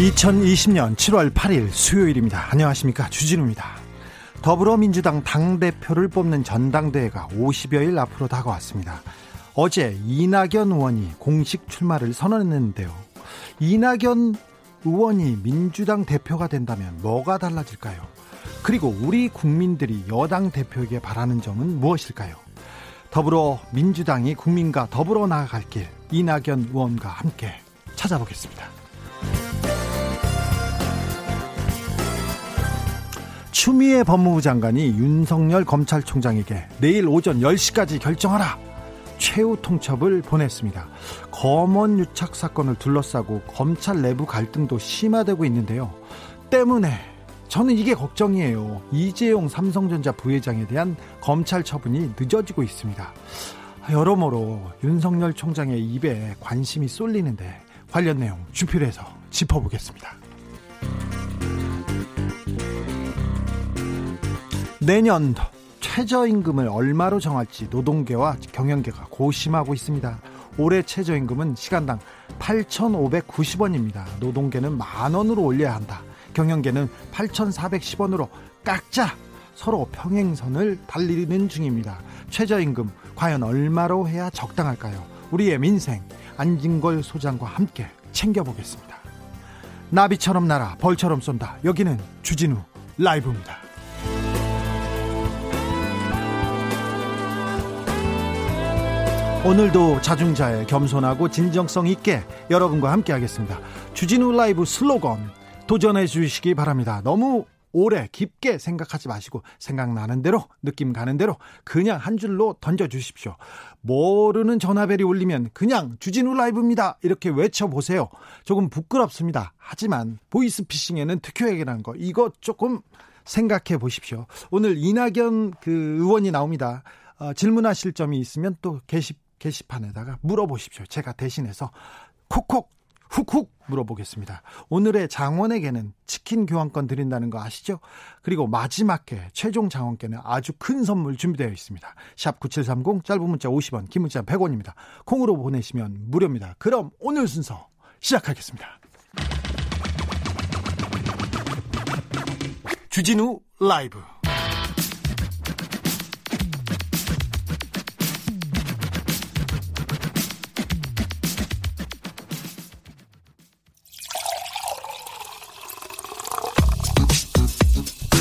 2020년 7월 8일 수요일입니다. 안녕하십니까. 주진우입니다. 더불어민주당 당대표를 뽑는 전당대회가 50여일 앞으로 다가왔습니다. 어제 이낙연 의원이 공식 출마를 선언했는데요. 이낙연 의원이 민주당 대표가 된다면 뭐가 달라질까요? 그리고 우리 국민들이 여당 대표에게 바라는 점은 무엇일까요? 더불어 민주당이 국민과 더불어 나아갈 길 이낙연 의원과 함께 찾아보겠습니다. 추미애 법무부 장관이 윤석열 검찰총장에게 내일 오전 10시까지 결정하라. 최후 통첩을 보냈습니다. 검언 유착 사건을 둘러싸고 검찰 내부 갈등도 심화되고 있는데요. 때문에 저는 이게 걱정이에요. 이재용 삼성전자 부회장에 대한 검찰 처분이 늦어지고 있습니다. 여러모로 윤석열 총장의 입에 관심이 쏠리는데 관련 내용 주필해서 짚어보겠습니다. 내년 최저임금을 얼마로 정할지 노동계와 경영계가 고심하고 있습니다. 올해 최저임금은 시간당 8,590원입니다. 노동계는 만 원으로 올려야 한다. 경영계는 8,410원으로 깎자. 서로 평행선을 달리는 중입니다. 최저임금 과연 얼마로 해야 적당할까요? 우리의 민생 안진걸 소장과 함께 챙겨보겠습니다. 나비처럼 날아 벌처럼 쏜다. 여기는 주진우 라이브입니다. 오늘도 자중자애 겸손하고 진정성 있게 여러분과 함께 하겠습니다. 주진우 라이브 슬로건 도전해 주시기 바랍니다. 너무 오래 깊게 생각하지 마시고 생각나는 대로 느낌 가는 대로 그냥 한 줄로 던져 주십시오. 모르는 전화벨이 울리면 그냥 주진우 라이브입니다. 이렇게 외쳐 보세요. 조금 부끄럽습니다. 하지만 보이스피싱에는 특효약이라는 거 이거 조금 생각해 보십시오. 오늘 이낙연 그 의원이 나옵니다. 어, 질문하실 점이 있으면 또 게시 게시판에다가 물어보십시오. 제가 대신해서 콕콕 훅훅 물어보겠습니다. 오늘의 장원에게는 치킨 교환권 드린다는 거 아시죠? 그리고 마지막 회 최종 장원께는 아주 큰 선물 준비되어 있습니다. 샵 9730 짧은 문자 50원 긴 문자 100원입니다. 콩으로 보내시면 무료입니다. 그럼 오늘 순서 시작하겠습니다. 주진우 라이브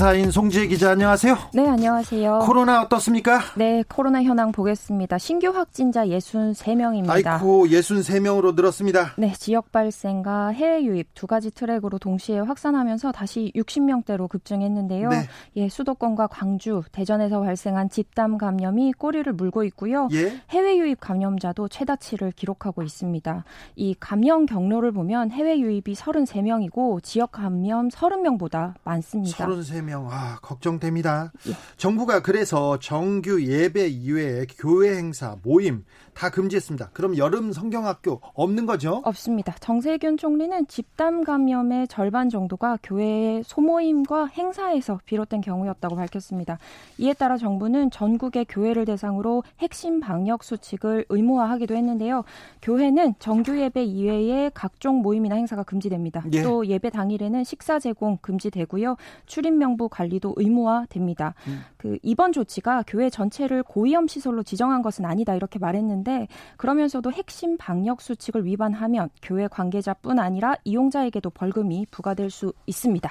시사인 송지혜 기자 안녕하세요. 네, 안녕하세요. 코로나 어떻습니까? 네, 코로나 현황 보겠습니다. 신규 확진자 63명입니다. 아이고, 63명으로 늘었습니다. 네, 지역 발생과 해외 유입 두 가지 트랙으로 동시에 확산하면서 다시 60명대로 급증했는데요. 네. 예, 수도권과 광주, 대전에서 발생한 집단 감염이 꼬리를 물고 있고요. 예? 해외 유입 감염자도 최다치를 기록하고 있습니다. 이 감염 경로를 보면 해외 유입이 33명이고 지역 감염 30명보다 많습니다. 33명. 명 아, 걱정됩니다. 예. 정부가 그래서 정규 예배 이외에 교회 행사, 모임 다 금지했습니다. 그럼 여름 성경학교 없는 거죠? 없습니다. 정세균 총리는 집단 감염의 절반 정도가 교회의 소모임과 행사에서 비롯된 경우였다고 밝혔습니다. 이에 따라 정부는 전국의 교회를 대상으로 핵심 방역 수칙을 의무화하기도 했는데요. 교회는 정규 예배 이외에 각종 모임이나 행사가 금지됩니다. 예. 또 예배 당일에는 식사 제공 금지되고요. 출입 명부 관리도 의무화됩니다. 음. 그 이번 조치가 교회 전체를 고위험 시설로 지정한 것은 아니다 이렇게 말했는데 있는데 그러면서도 핵심 방역 수칙을 위반하면 교회 관계자뿐 아니라 이용자에게도 벌금이 부과될 수 있습니다.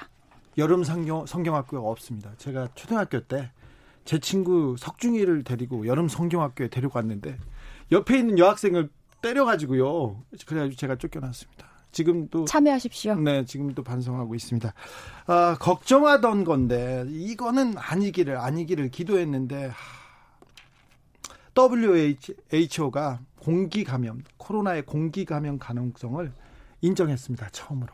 여름 성경, 성경학교가 없습니다. 제가 초등학교 때 제 친구 석중이를 데리고 여름 성경학교에 데려갔는데 옆에 있는 여학생을 때려가지고요. 그래가지고 제가 쫓겨났습니다. 지금도 참여하십시오. 네, 지금도 반성하고 있습니다. 아, 걱정하던 건데 이거는 아니기를 아니기를 기도했는데 WHO가 공기 감염, 코로나의 공기 감염 가능성을 인정했습니다. 처음으로.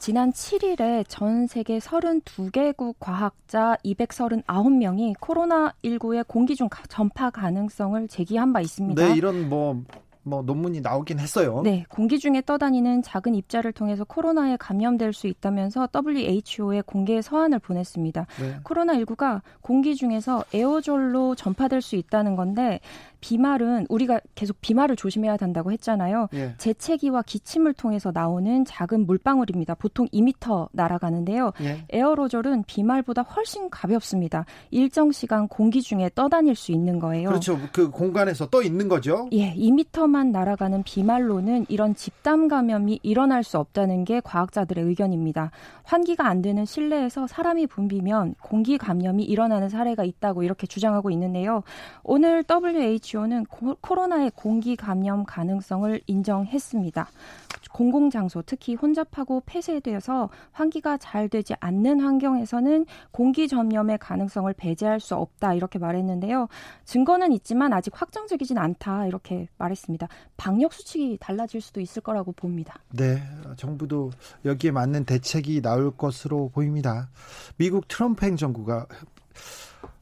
지난 7일에 전 세계 32개국 과학자 239명이 코로나19의 공기 중 전파 가능성을 제기한 바 있습니다. 네, 이런 뭐 뭐 논문이 나오긴 했어요. 네, 공기 중에 떠다니는 작은 입자를 통해서 코로나에 감염될 수 있다면서 WHO에 공개 서한을 보냈습니다. 네. 코로나19가 공기 중에서 에어졸로 전파될 수 있다는 건데 비말은 우리가 계속 비말을 조심해야 된다고 했잖아요. 예. 재채기와 기침을 통해서 나오는 작은 물방울입니다. 보통 2미터 날아가는데요. 예. 에어로졸은 비말보다 훨씬 가볍습니다. 일정 시간 공기 중에 떠다닐 수 있는 거예요. 그렇죠. 그 공간에서 떠 있는 거죠. 예, 2미터 만 날아가는 비말로는 이런 집단 감염이 일어날 수 없다는 게 과학자들의 의견입니다. 환기가 안 되는 실내에서 사람이 붐비면 공기 감염이 일어나는 사례가 있다고 이렇게 주장하고 있는데요. 오늘 WHO WHO는 코로나의 공기 감염 가능성을 인정했습니다. 공공장소, 특히 혼잡하고 폐쇄되어서 환기가 잘 되지 않는 환경에서는 공기 전염의 가능성을 배제할 수 없다 이렇게 말했는데요. 증거는 있지만 아직 확정적이진 않다 이렇게 말했습니다. 방역 수칙이 달라질 수도 있을 거라고 봅니다. 네, 정부도 여기에 맞는 대책이 나올 것으로 보입니다. 미국 트럼프 행정부가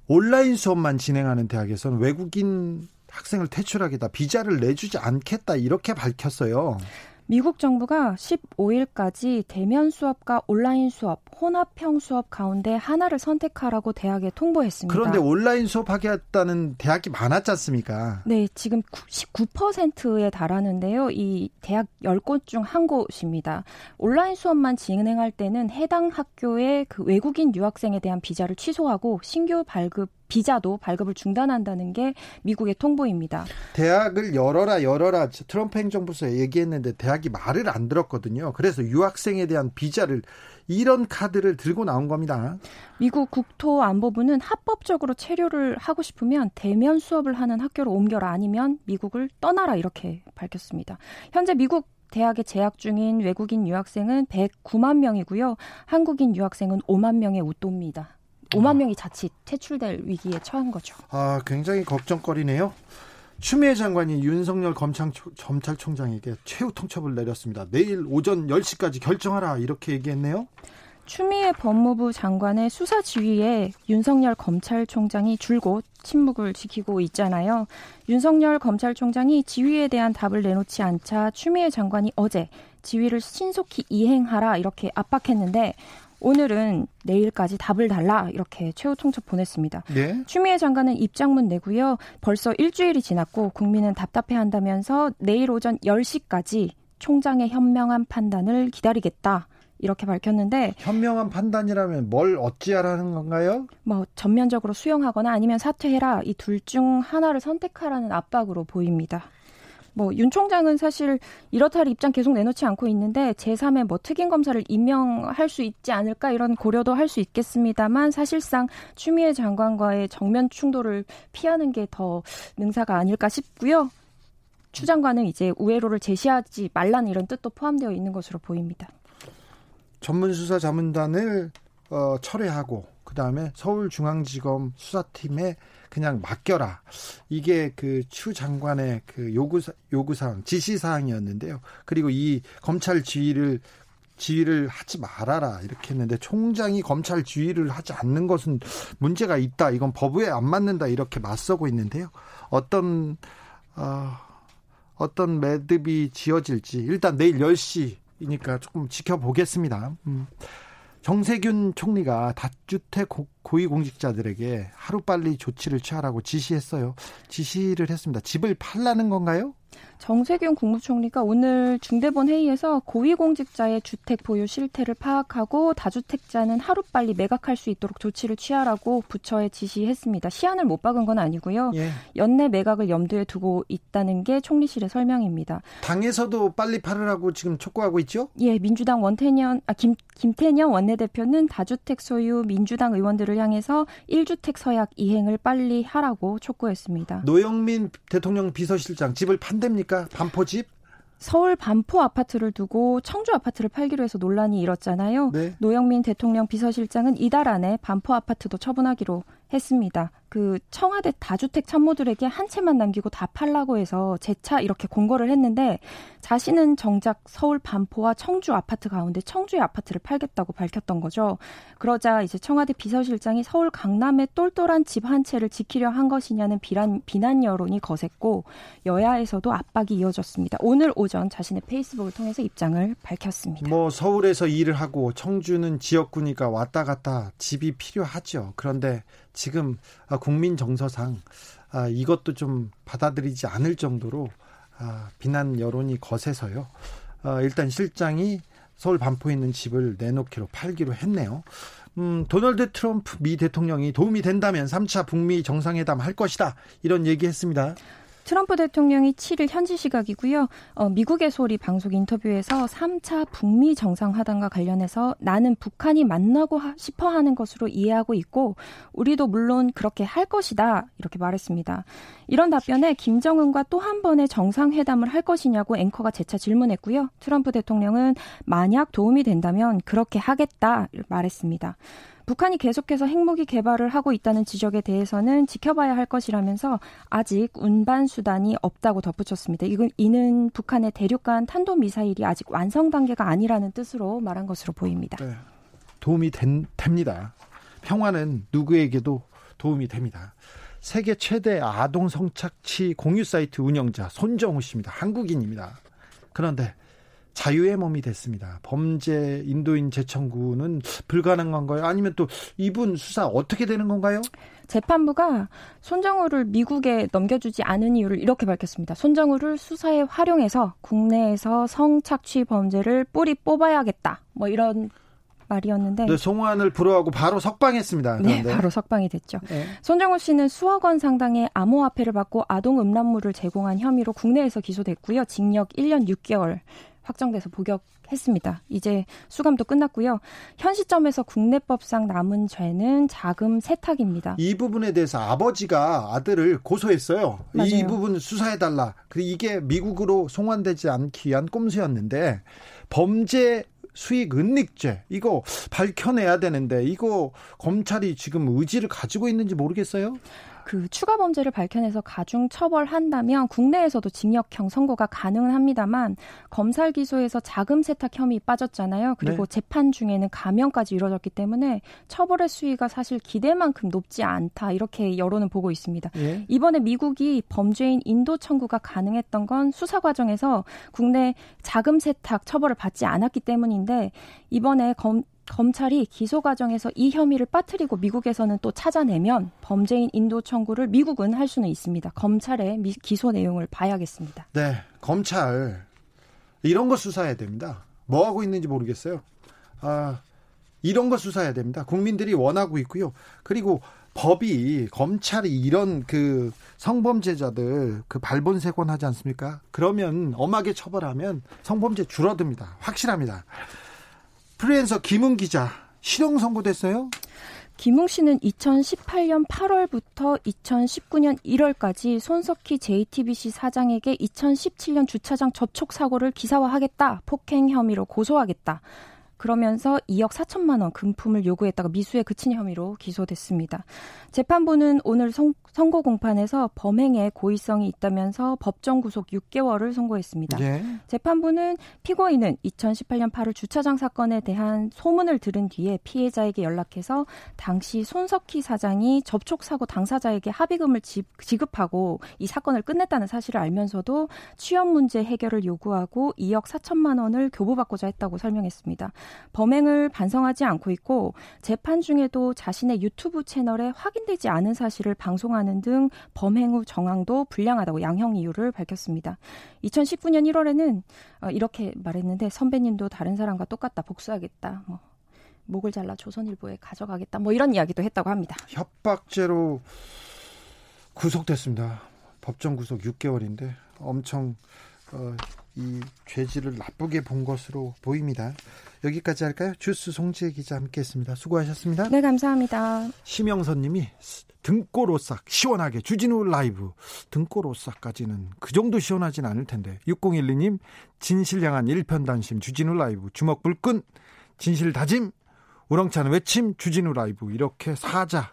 온라인 수업만 진행하는 대학에서는 외국인 학생을 퇴출하겠다, 비자를 내주지 않겠다 이렇게 밝혔어요. 미국 정부가 15일까지 대면 수업과 온라인 수업, 혼합형 수업 가운데 하나를 선택하라고 대학에 통보했습니다. 그런데 온라인 수업 하겠다는 대학이 많았지 않습니까? 네, 지금 19%에 달하는데요. 이 대학 10곳 중 한 곳입니다. 온라인 수업만 진행할 때는 해당 학교의 그 외국인 유학생에 대한 비자를 취소하고 신규 발급 비자도 발급을 중단한다는 게 미국의 통보입니다. 대학을 열어라 열어라 트럼프 행정부에서 얘기했는데 대학이 말을 안 들었거든요. 그래서 유학생에 대한 비자를 이런 카드를 들고 나온 겁니다. 미국 국토안보부는 합법적으로 체류를 하고 싶으면 대면 수업을 하는 학교로 옮겨라 아니면 미국을 떠나라 이렇게 밝혔습니다. 현재 미국 대학에 재학 중인 외국인 유학생은 109만 명이고요. 한국인 유학생은 5만 명의 웃도입니다. 5만 명이 자칫 퇴출될 위기에 처한 거죠. 아, 굉장히 걱정거리네요. 추미애 장관이 윤석열 검찰, 검찰총장에게 최후 통첩을 내렸습니다. 내일 오전 10시까지 결정하라 이렇게 얘기했네요. 추미애 법무부 장관의 수사 지휘에 윤석열 검찰총장이 줄곧 침묵을 지키고 있잖아요. 윤석열 검찰총장이 지휘에 대한 답을 내놓지 않자 추미애 장관이 어제 지휘를 신속히 이행하라 이렇게 압박했는데 오늘은 내일까지 답을 달라 이렇게 최후 통첩 보냈습니다. 네? 추미애 장관은 입장문 내고요. 벌써 일주일이 지났고 국민은 답답해한다면서 내일 오전 10시까지 총장의 현명한 판단을 기다리겠다. 이렇게 밝혔는데 현명한 판단이라면 뭘 어찌하라는 건가요? 뭐 전면적으로 수용하거나 아니면 사퇴해라 이 둘 중 하나를 선택하라는 압박으로 보입니다. 뭐 윤 총장은 사실 이렇다 할 입장 계속 내놓지 않고 있는데 제3의 뭐 특임 검사를 임명할 수 있지 않을까 이런 고려도 할 수 있겠습니다만 사실상 추미애 장관과의 정면 충돌을 피하는 게 더 능사가 아닐까 싶고요. 추 장관은 이제 우회로를 제시하지 말라는 이런 뜻도 포함되어 있는 것으로 보입니다. 전문수사 자문단을 어, 철회하고 그 다음에 서울중앙지검 수사팀에 그냥 맡겨라. 이게 그 추 장관의 그 요구 요구 사항, 지시 사항이었는데요. 그리고 이 검찰 지휘를 지휘를 하지 말아라 이렇게 했는데 총장이 검찰 지휘를 하지 않는 것은 문제가 있다. 이건 법에 안 맞는다 이렇게 맞서고 있는데요. 어떤 어, 어떤 매듭이 지어질지 일단 내일 10시이니까 조금 지켜보겠습니다. 음. 정세균 총리가 다주택 고위공직자들에게 하루빨리 조치를 취하라고 지시했어요. 지시를 했습니다. 집을 팔라는 건가요? 정세균 국무총리가 오늘 중대본 회의에서 고위공직자의 주택 보유 실태를 파악하고 다주택자는 하루빨리 매각할 수 있도록 조치를 취하라고 부처에 지시했습니다. 시한을 못 박은 건 아니고요. 예. 연내 매각을 염두에 두고 있다는 게 총리실의 설명입니다. 당에서도 빨리 팔으라고 지금 촉구하고 있죠? 예, 민주당 원태년 아 김, 김태년 원내대표는 다주택 소유 민주당 의원들을 향해서 1주택 서약 이행을 빨리 하라고 촉구했습니다. 노영민 대통령 비서실장 집을 판 답니까? 반포집? 서울 반포 아파트를 두고 청주 아파트를 팔기로 해서 논란이 일었잖아요. 네. 노영민 대통령 비서실장은 이달 안에 반포 아파트도 처분하기로 했습니다. 그 청와대 다주택 참모들에게 한 채만 남기고 다 팔라고 해서 재차 이렇게 공고를 했는데 자신은 정작 서울 반포와 청주 아파트 가운데 청주의 아파트를 팔겠다고 밝혔던 거죠. 그러자 이제 청와대 비서실장이 서울 강남의 똘똘한 집 한 채를 지키려 한 것이냐는 비난, 비난 여론이 거셌고 여야에서도 압박이 이어졌습니다. 오늘 오전 자신의 페이스북을 통해서 입장을 밝혔습니다. 뭐 서울에서 일을 하고 청주는 지역구니까 왔다 갔다 집이 필요하죠. 그런데 지금 아, 국민 정서상 아, 이것도 좀 받아들이지 않을 정도로 아, 비난 여론이 거세서요. 일단 실장이 서울 반포에 있는 집을 내놓기로 팔기로 했네요. 음, 도널드 트럼프 미 대통령이 도움이 된다면 3차 북미 정상회담 할 것이다. 이런 얘기 했습니다. 트럼프 대통령이 7일 현지 시각이고요. 어, 미국의 소리 방송 인터뷰에서 3차 북미 정상회담과 관련해서 나는 북한이 만나고 하, 싶어 하는 것으로 이해하고 있고 우리도 물론 그렇게 할 것이다. 이렇게 말했습니다. 이런 답변에 김정은과 또 한 번의 정상회담을 할 것이냐고 앵커가 재차 질문했고요. 트럼프 대통령은 만약 도움이 된다면 그렇게 하겠다 말했습니다. 북한이 계속해서 핵무기 개발을 하고 있다는 지적에 대해서는 지켜봐야 할 것이라면서 아직 운반 수단이 없다고 덧붙였습니다. 이건 이는 북한의 대륙간 탄도 미사일이 아직 완성 단계가 아니라는 뜻으로 말한 것으로 보입니다. 네. 도움이 된, 됩니다. 평화는 누구에게도 도움이 됩니다. 세계 최대 아동 성착취 공유 사이트 운영자 손정우 씨입니다. 한국인입니다. 그런데 자유의 몸이 됐습니다. 범죄 인도인 재청구는 불가능한가요? 아니면 또 이분 수사 어떻게 되는 건가요? 재판부가 손정우를 미국에 넘겨주지 않은 이유를 이렇게 밝혔습니다. 손정우를 수사에 활용해서 국내에서 성착취 범죄를 뿌리 뽑아야겠다. 뭐 이런 말이었는데 네, 송환을 불허하고 바로 석방했습니다. 네, 그런데. 네, 바로 석방이 됐죠. 네. 손정우 씨는 수억 원 상당의 암호화폐를 받고 아동 음란물을 제공한 혐의로 국내에서 기소됐고요. 징역 1년 6개월 확정돼서 복역했습니다. 이제 수감도 끝났고요. 현 시점에서 국내법상 남은 죄는 자금 세탁입니다. 이 부분에 대해서 아버지가 아들을 고소했어요. 맞아요. 이 부분 수사해달라. 그 이게 미국으로 송환되지 않기 위한 꼼수였는데 범죄 수익 은닉죄 이거 밝혀내야 되는데 이거 검찰이 지금 의지를 가지고 있는지 모르겠어요. 그 추가 범죄를 밝혀내서 가중 처벌한다면 국내에서도 징역형 선고가 가능은 합니다만 검찰 기소에서 자금 세탁 혐의 빠졌잖아요. 그리고 네. 재판 중에는 감형까지 이루어졌기 때문에 처벌의 수위가 사실 기대만큼 높지 않다 이렇게 여론은 보고 있습니다. 네. 이번에 미국이 범죄인 인도 청구가 가능했던 건 수사 과정에서 국내 자금 세탁 처벌을 받지 않았기 때문인데 이번에 검, 검찰이 기소 과정에서 이 혐의를 빠뜨리고 미국에서는 또 찾아내면 범죄인 인도 청구를 미국은 할 수는 있습니다. 검찰의 미, 기소 내용을 봐야겠습니다. 네, 검찰 이런 거 수사해야 됩니다. 뭐 하고 있는지 모르겠어요. 아, 이런 거 수사해야 됩니다. 국민들이 원하고 있고요. 그리고 법이 검찰이 이런 그 성범죄자들 그 발본색원 하지 않습니까? 그러면 엄하게 처벌하면 성범죄 줄어듭니다. 확실합니다. 프리랜서 김은 기자 실형 선고됐어요? 김웅 씨는 2018년 8월부터 2019년 1월까지 손석희 JTBC 사장에게 2017년 주차장 접촉 사고를 기사화하겠다, 폭행 혐의로 고소하겠다. 그러면서 2억 4천만 원 금품을 요구했다가 미수에 그친 혐의로 기소됐습니다. 재판부는 오늘 성, 선고 공판에서 범행에 고의성이 있다면서 법정 구속 6개월을 선고했습니다. 예. 재판부는 피고인은 2018년 8월 주차장 사건에 대한 소문을 들은 뒤에 피해자에게 연락해서 당시 손석희 사장이 접촉 사고 당사자에게 합의금을 지급하고 이 사건을 끝냈다는 사실을 알면서도 취업 문제 해결을 요구하고 2억 4천만 원을 교부받고자 했다고 설명했습니다. 범행을 반성하지 않고 있고 재판 중에도 자신의 유튜브 채널에 확인되지 않은 사실을 방송하는 등 범행 후 정황도 불량하다고 양형 이유를 밝혔습니다. 2019년 1월에는 어, 이렇게 말했는데 선배님도 다른 사람과 똑같다 복수하겠다. 뭐 목을 잘라 조선일보에 가져가겠다. 뭐 이런 이야기도 했다고 합니다. 협박죄로 구속됐습니다. 법정 구속 6개월인데 엄청 어, 이 죄질을 나쁘게 본 것으로 보입니다. 여기까지 할까요? 주스 송지혜 기자 함께했습니다. 수고하셨습니다. 네, 감사합니다. 심영선님이 등골 오싹 시원하게 주진우 라이브 등골 오싹까지는 그 정도 시원하진 않을 텐데 6012님 진실향한 일편단심 주진우 라이브 주먹 불끈 진실 다짐 우렁찬 외침 주진우 라이브 이렇게 사자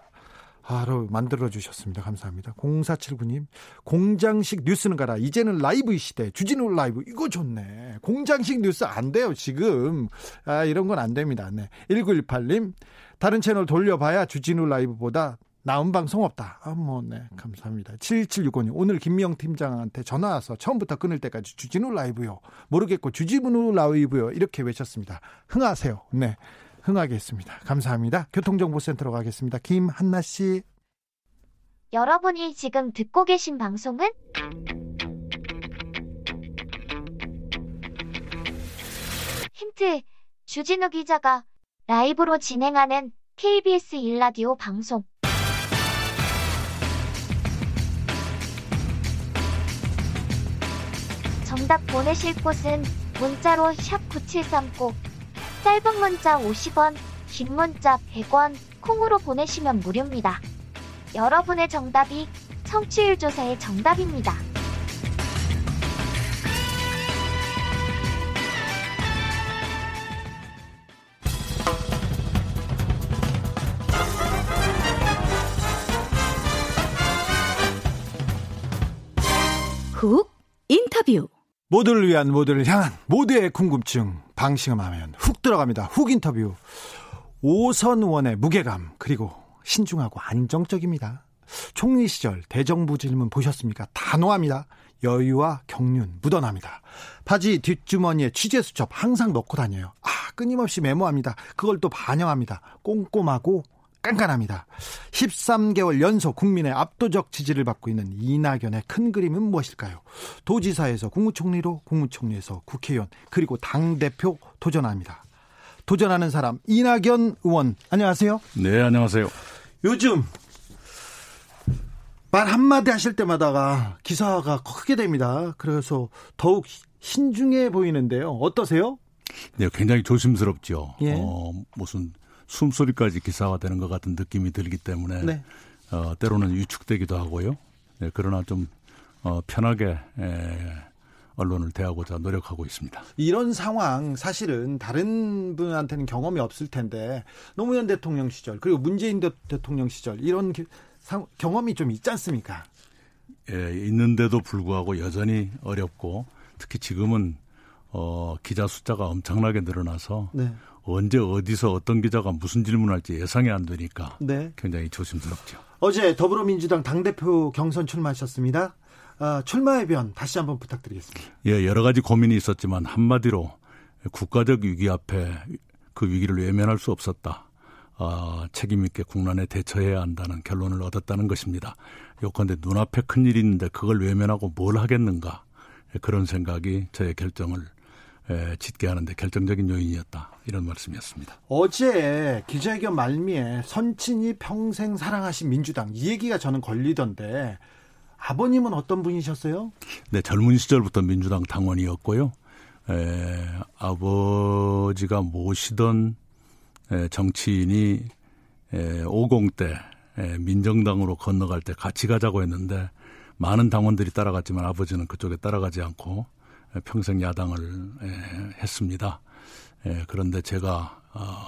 바로 만들어 주셨습니다. 감사합니다. 0479님 공장식 뉴스는 가라. 이제는 라이브 시대 주진우 라이브 이거 좋네. 공장식 뉴스 안 돼요 지금. 아 이런 건 안 됩니다. 네. 1918님 다른 채널 돌려봐야 주진우 라이브보다 나은 방송 없다. 아, 뭐, 네. 감사합니다. 7765님, 오늘 김미영 팀장한테 전화 와서 처음부터 끊을 때까지 주진우 라이브요. 모르겠고, 주진우 라이브요. 이렇게 외쳤습니다. 흥하세요. 네. 흥하겠습니다. 감사합니다. 교통정보센터로 가겠습니다. 김한나 씨. 여러분이 지금 듣고 계신 방송은 힌트 주진우 기자가 라이브로 진행하는 KBS 일라디오 방송 정답 보내실 곳은 문자로 샵 9730 짧은 문자 50원, 긴 문자 100원, 콩으로 보내시면 무료입니다. 여러분의 정답이 청취율 조사의 정답입니다. 훅 인터뷰 모두를 위한 모두를 향한 모두의 궁금증 방심하면 훅 들어갑니다. 훅 인터뷰. 오선 의원의 무게감 그리고 신중하고 안정적입니다. 총리 시절 대정부 질문 보셨습니까? 단호합니다. 여유와 경륜 묻어납니다. 바지 뒷주머니에 취재 수첩 항상 넣고 다녀요. 아, 끊임없이 메모합니다. 그걸 또 반영합니다. 꼼꼼하고 깐깐합니다. 13개월 연속 국민의 압도적 지지를 받고 있는 이낙연의 큰 그림은 무엇일까요? 도지사에서 국무총리로 국무총리에서 국회의원 그리고 당대표 도전합니다. 도전하는 사람 이낙연 의원 안녕하세요. 네 안녕하세요. 요즘 말 한마디 하실 때마다가 기사가 크게 됩니다. 그래서 더욱 신중해 보이는데요. 어떠세요? 네, 굉장히 조심스럽죠. 예. 어, 무슨 숨소리까지 기사화되는 것 같은 느낌이 들기 때문에 네. 어, 때로는 위축되기도 하고요. 네, 그러나 좀 어, 편하게 에, 언론을 대하고자 노력하고 있습니다. 이런 상황 사실은 다른 분한테는 경험이 없을 텐데 노무현 대통령 시절 그리고 문재인 대, 통령 시절 이런 기, 상, 경험이 좀 있지 않습니까? 예, 있는데도 불구하고 여전히 어렵고 특히 지금은 어, 기자 숫자가 엄청나게 늘어나서 네. 언제 어디서 어떤 기자가 무슨 질문할지 예상이 안 되니까 네. 굉장히 조심스럽죠. 어제 더불어민주당 당대표 경선 출마하셨습니다. 아, 출마의 변 다시 한번 부탁드리겠습니다. 예, 여러 가지 고민이 있었지만 한마디로 국가적 위기 앞에 그 위기를 외면할 수 없었다. 어, 책임 있게 국난에 대처해야 한다는 결론을 얻었다는 것입니다. 요컨대 눈앞에 큰 일이 있는데 그걸 외면하고 뭘 하겠는가 그런 생각이 저의 결정을 에, 짓게 하는데 결정적인 요인이었다 이런 말씀이었습니다. 어제 기자회견 말미에 선친이 평생 사랑하신 민주당 이 얘기가 저는 걸리던데 아버님은 어떤 분이셨어요? 네, 젊은 시절부터 민주당 당원이었고요. 에, 아버지가 모시던 에, 정치인이 에, 50대 에, 민정당으로 건너갈 때 같이 가자고 했는데 많은 당원들이 따라갔지만 아버지는 그쪽에 따라가지 않고 에, 평생 야당을 에, 했습니다. 에, 그런데 제가 어,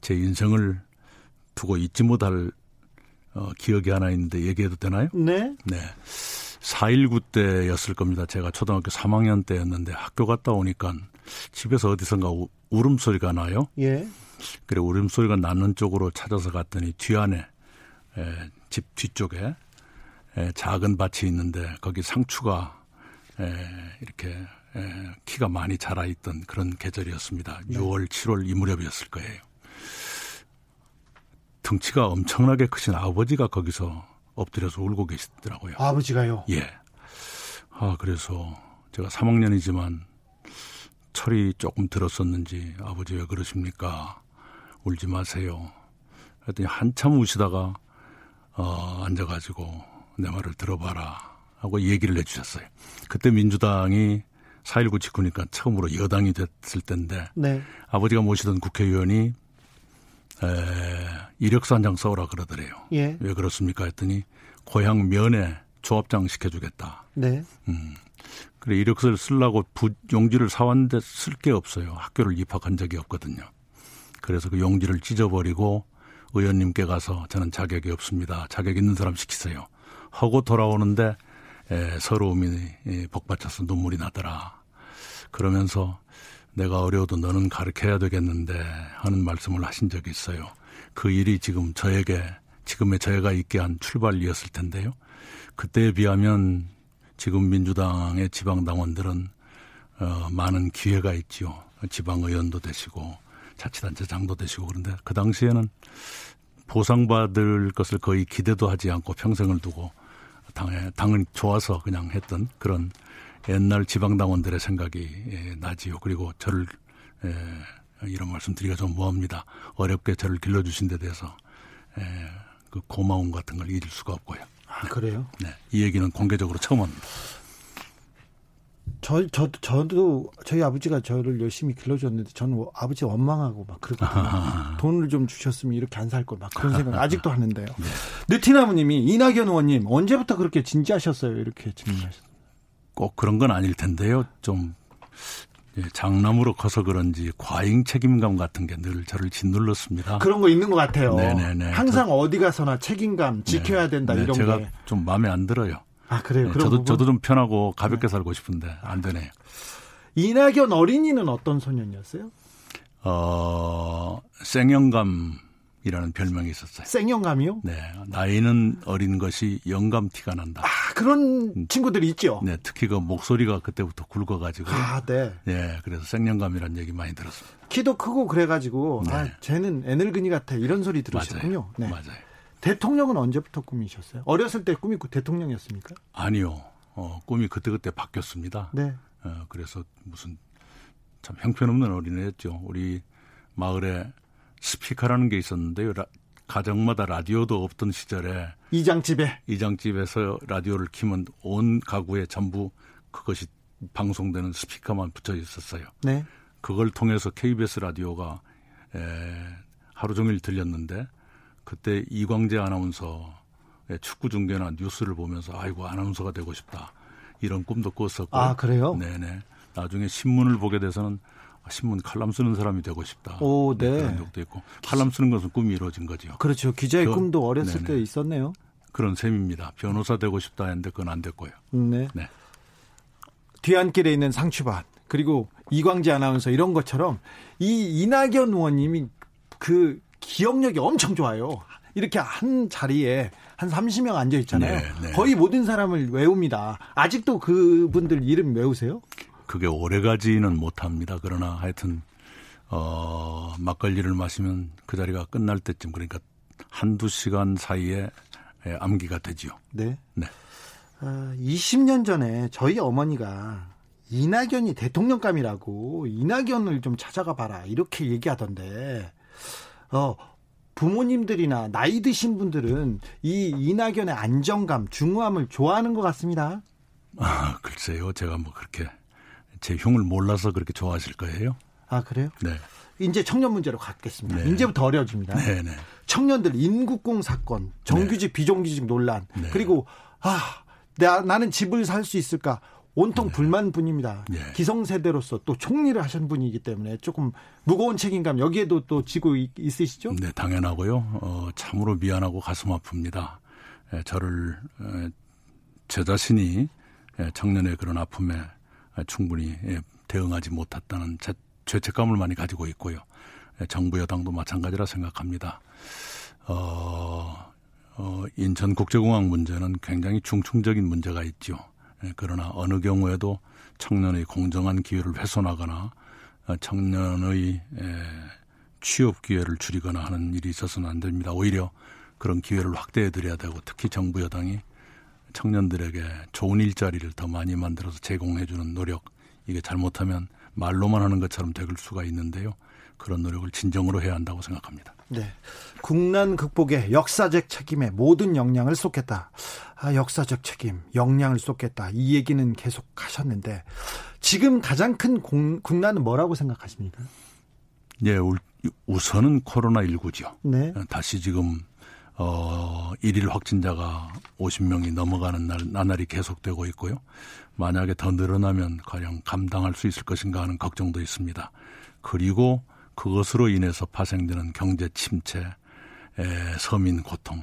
제 인생을 두고 잊지 못할 어, 기억이 하나 있는데 얘기해도 되나요? 네. 네. 4.19 때였을 겁니다. 제가 초등학교 3학년 때였는데 학교 갔다 오니까 집에서 어디선가 우, 울음소리가 나요. 예. 그래 울음소리가 나는 쪽으로 찾아서 갔더니 뒤안에 에, 집 뒤쪽에 에, 작은 밭이 있는데 거기 상추가 에, 이렇게 에, 키가 많이 자라 있던 그런 계절이었습니다. 네. 6월, 7월 이 무렵이었을 거예요. 덩치가 엄청나게 크신 아버지가 거기서 엎드려서 울고 계시더라고요. 아버지가요. 예. 아, 그래서 제가 3학년이지만 철이 조금 들었었는지 아버지 왜 그러십니까? 울지 마세요. 그랬더니 한참 우시다가 어, 앉아가지고 내 말을 들어봐라 하고 얘기를 해주셨어요. 그때 민주당이 4.19 직후니까 처음으로 여당이 됐을 때인데 네. 아버지가 모시던 국회의원이 에, 이력서 한 장 써오라 그러더래요. 예. 왜 그렇습니까? 했더니 고향 면에 조합장 시켜주겠다. 네. 음. 그래 이력서를 쓰려고 부, 용지를 사왔는데 쓸 게 없어요. 학교를 입학한 적이 없거든요. 그래서 그 용지를 찢어버리고 의원님께 가서 저는 자격이 없습니다. 자격 있는 사람 시키세요. 하고 돌아오는데 에, 서러움이 에, 복받쳐서 눈물이 나더라. 그러면서 내가 어려워도 너는 가르쳐야 되겠는데 하는 말씀을 하신 적이 있어요. 그 일이 지금 저에게 지금의 저희가 있게 한 출발이었을 텐데요. 그때에 비하면 지금 민주당의 지방 당원들은 어, 많은 기회가 있지요. 지방 의원도 되시고 자치단체장도 되시고 그런데 그 당시에는 보상받을 것을 거의 기대도 하지 않고 평생을 두고 당에 당은 좋아서 그냥 했던 그런 옛날 지방당원들의 생각이 예, 나지요. 그리고 저를 에, 이런 말씀 드리기가 좀 뭐합니다. 어렵게 저를 길러주신 데 대해서 에, 그 고마움 같은 걸 잊을 수가 없고요. 아, 그래요? 네, 이 얘기는 공개적으로 처음 합니다. 저, 저, 저도 저희 아버지가 저를 열심히 길러줬는데 저는 아버지 원망하고 막 그러거든요. 돈을 좀 주셨으면 이렇게 안 살 걸 막 그런 생각 아직도 하는데요. 네. 느티나무님이 이낙연 의원님 언제부터 그렇게 진지하셨어요? 이렇게 질문하셨어요. 꼭 그런 건 아닐 텐데요. 좀 예, 장남으로 커서 그런지 과잉 책임감 같은 게 늘 저를 짓눌렀습니다. 그런 거 있는 것 같아요. 네네네. 항상 어디 가서나 책임감 지켜야 된다 네, 이런 제가 게. 좀 마음에 안 들어요. 아 그래요. 네, 저도 부분? 저도 좀 편하고 가볍게 살고 싶은데 안 되네요. 이낙연 어린이는 어떤 소년이었어요? 어, 생영감이라는 별명이 있었어요. 생영감이요? 네, 나이는 어린 것이 영감 티가 난다. 아 그런 친구들이 있죠. 네, 특히 그 목소리가 그때부터 굵어가지고. 아 네. 예, 그래서 생년감이라는 얘기 많이 들었습니다. 키도 크고 그래가지고 네. 아 쟤는 애늙은이 같아 이런 소리 들으셨군요. 네. 맞아요. 대통령은 언제부터 꿈이셨어요? 어렸을 때 꿈이 대통령이었습니까? 아니요. 어, 꿈이 그때그때 바뀌었습니다. 네. 어, 그래서 무슨 참 형편없는 어린애였죠. 우리 마을에 스피커라는 게 있었는데요. 라- 가정마다 라디오도 없던 시절에 이장집에 이장집에서 라디오를 키면 온 가구에 전부 그것이 방송되는 스피커만 붙여 있었어요. 네. 그걸 통해서 KBS 라디오가 에, 하루 종일 들렸는데 그때 이광재 아나운서의 축구 중계나 뉴스를 보면서 아이고 아나운서가 되고 싶다 이런 꿈도 꿨었고 아, 그래요? 네네 나중에 신문을 보게 돼서는 아, 신문 칼럼 쓰는 사람이 되고 싶다 오, 네. 그런 적도 있고 칼럼 쓰는 것은 꿈이 이루어진 거죠 그렇죠. 기자의 저- 꿈도 어렸을 네네. 때 있었네요. 그런 셈입니다 변호사 되고 싶다 했는데 그건 안 됐고요 네. 네. 뒤안길에 있는 상추밭 그리고 이광재 아나운서 이런 것처럼 이 이낙연 의원님이 그 기억력이 엄청 좋아요. 이렇게 한 자리에 한 30명 앉아 있잖아요. 네, 네. 거의 모든 사람을 외웁니다. 아직도 그분들 이름 외우세요? 그게 오래 가지는 못합니다. 그러나 하여튼 어 막걸리를 마시면 그 자리가 끝날 때쯤 그러니까 한두 시간 사이에 예, 암기가 되지요. 네. 네. 아, 20년 전에 저희 어머니가 이낙연이 대통령감이라고 이낙연을 좀 찾아가 봐라 이렇게 얘기하던데 어 부모님들이나 나이 드신 분들은 이 이낙연의 안정감, 중후함을 좋아하는 것 같습니다. 아, 글쎄요. 제가 뭐 그렇게 제 흉을 몰라서 그렇게 좋아하실 거예요. 아 그래요? 네. 이제 청년 문제로 갖겠습니다. 네. 이제부터 어려워집니다. 네, 네. 청년들 인국공 사건, 정규직 비정규직 논란, 네. 그리고 아 나, 나는 집을 살 수 있을까? 온통 불만뿐입니다. 네. 기성세대로서 또 총리를 하신 분이기 때문에 조금 무거운 책임감 여기에도 또 지고 있, 있으시죠? 네, 당연하고요. 어, 참으로 미안하고 가슴 아픕니다. 에, 저를 에, 제 자신이 에, 청년의 그런 아픔에 에, 충분히 에, 대응하지 못했다는 제, 죄책감을 많이 가지고 있고요. 에, 정부 여당도 마찬가지라 생각합니다. 어, 어, 인천국제공항 문제는 굉장히 중충적인 문제가 있죠. 에, 그러나 어느 경우에도 청년의 공정한 기회를 훼손하거나 어, 청년의 에, 취업 기회를 줄이거나 하는 일이 있어서는 안 됩니다. 오히려 그런 기회를 확대해 드려야 되고 특히 정부 여당이 청년들에게 좋은 일자리를 더 많이 만들어서 제공해 주는 노력 이게 잘못하면 말로만 하는 것처럼 될 수가 있는데요. 그런 노력을 진정으로 해야 한다고 생각합니다. 네. 국난 극복에 역사적 책임에 모든 역량을 쏟겠다. 아, 역사적 책임, 역량을 쏟겠다. 이 얘기는 계속 하셨는데 지금 가장 큰 공, 국난은 뭐라고 생각하십니까? 예, 우선은 코로나19죠. 네. 다시 지금 어, 일일 확진자가 50명이 넘어가는 날, 나날이 계속되고 있고요. 만약에 더 늘어나면 과연 감당할 수 있을 것인가 하는 걱정도 있습니다. 그리고 그것으로 인해서 파생되는 경제 침체, 에, 서민 고통,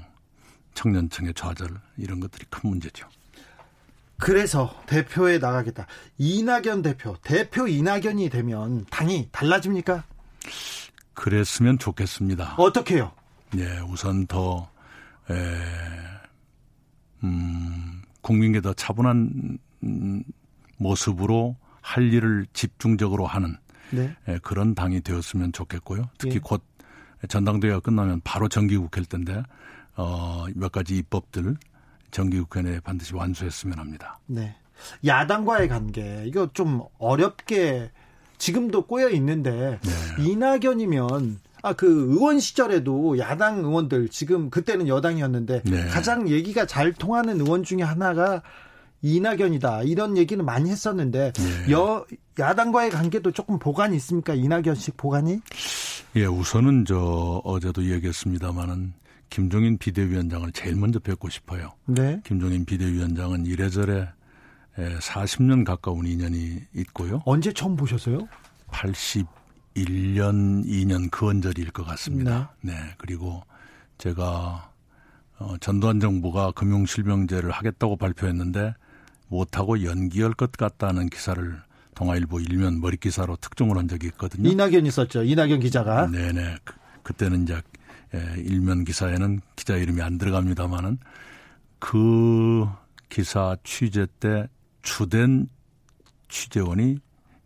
청년층의 좌절, 이런 것들이 큰 문제죠. 그래서 대표에 나가겠다. 이낙연 대표, 대표 이낙연이 되면 당이 달라집니까? 그랬으면 좋겠습니다. 어떻게요? 예, 우선 더, 에, 음, 국민께 더 차분한 음, 모습으로 할 일을 집중적으로 하는 네. 에, 그런 당이 되었으면 좋겠고요. 특히 예. 곧 전당대회가 끝나면 바로 정기국회일 텐데 어, 몇 가지 입법들 정기국회 내에 반드시 완수했으면 합니다. 네. 야당과의 관계 이거 좀 어렵게 지금도 꼬여 있는데 네. 이낙연이면 아 그 의원 시절에도 야당 의원들 지금 그때는 여당이었는데 네. 가장 얘기가 잘 통하는 의원 중에 하나가 이낙연이다 이런 얘기는 많이 했었는데 네. 여 야당과의 관계도 조금 보관이 있습니까 이낙연식 보관이? 예, 우선은 저 어제도 얘기했습니다마는 김종인 비대위원장을 제일 먼저 뵙고 싶어요. 네. 김종인 비대위원장은 이래저래 에, 40년 가까운 인연이 있고요. 언제 처음 보셨어요? 81년, 2년 그 언저리일 것 같습니다. 네. 그리고 제가 어, 전두환 정부가 금융실명제를 하겠다고 발표했는데 못하고 연기할 것 같다는 기사를 동아일보 일면 머리 기사로 특종을 한 적이 있거든요. 이낙연 있었죠. 이낙연 기자가. 네네. 그, 그때는 이제 예, 일면 기사에는 기자 이름이 안 들어갑니다만은 그 기사 취재 때 주된 취재원이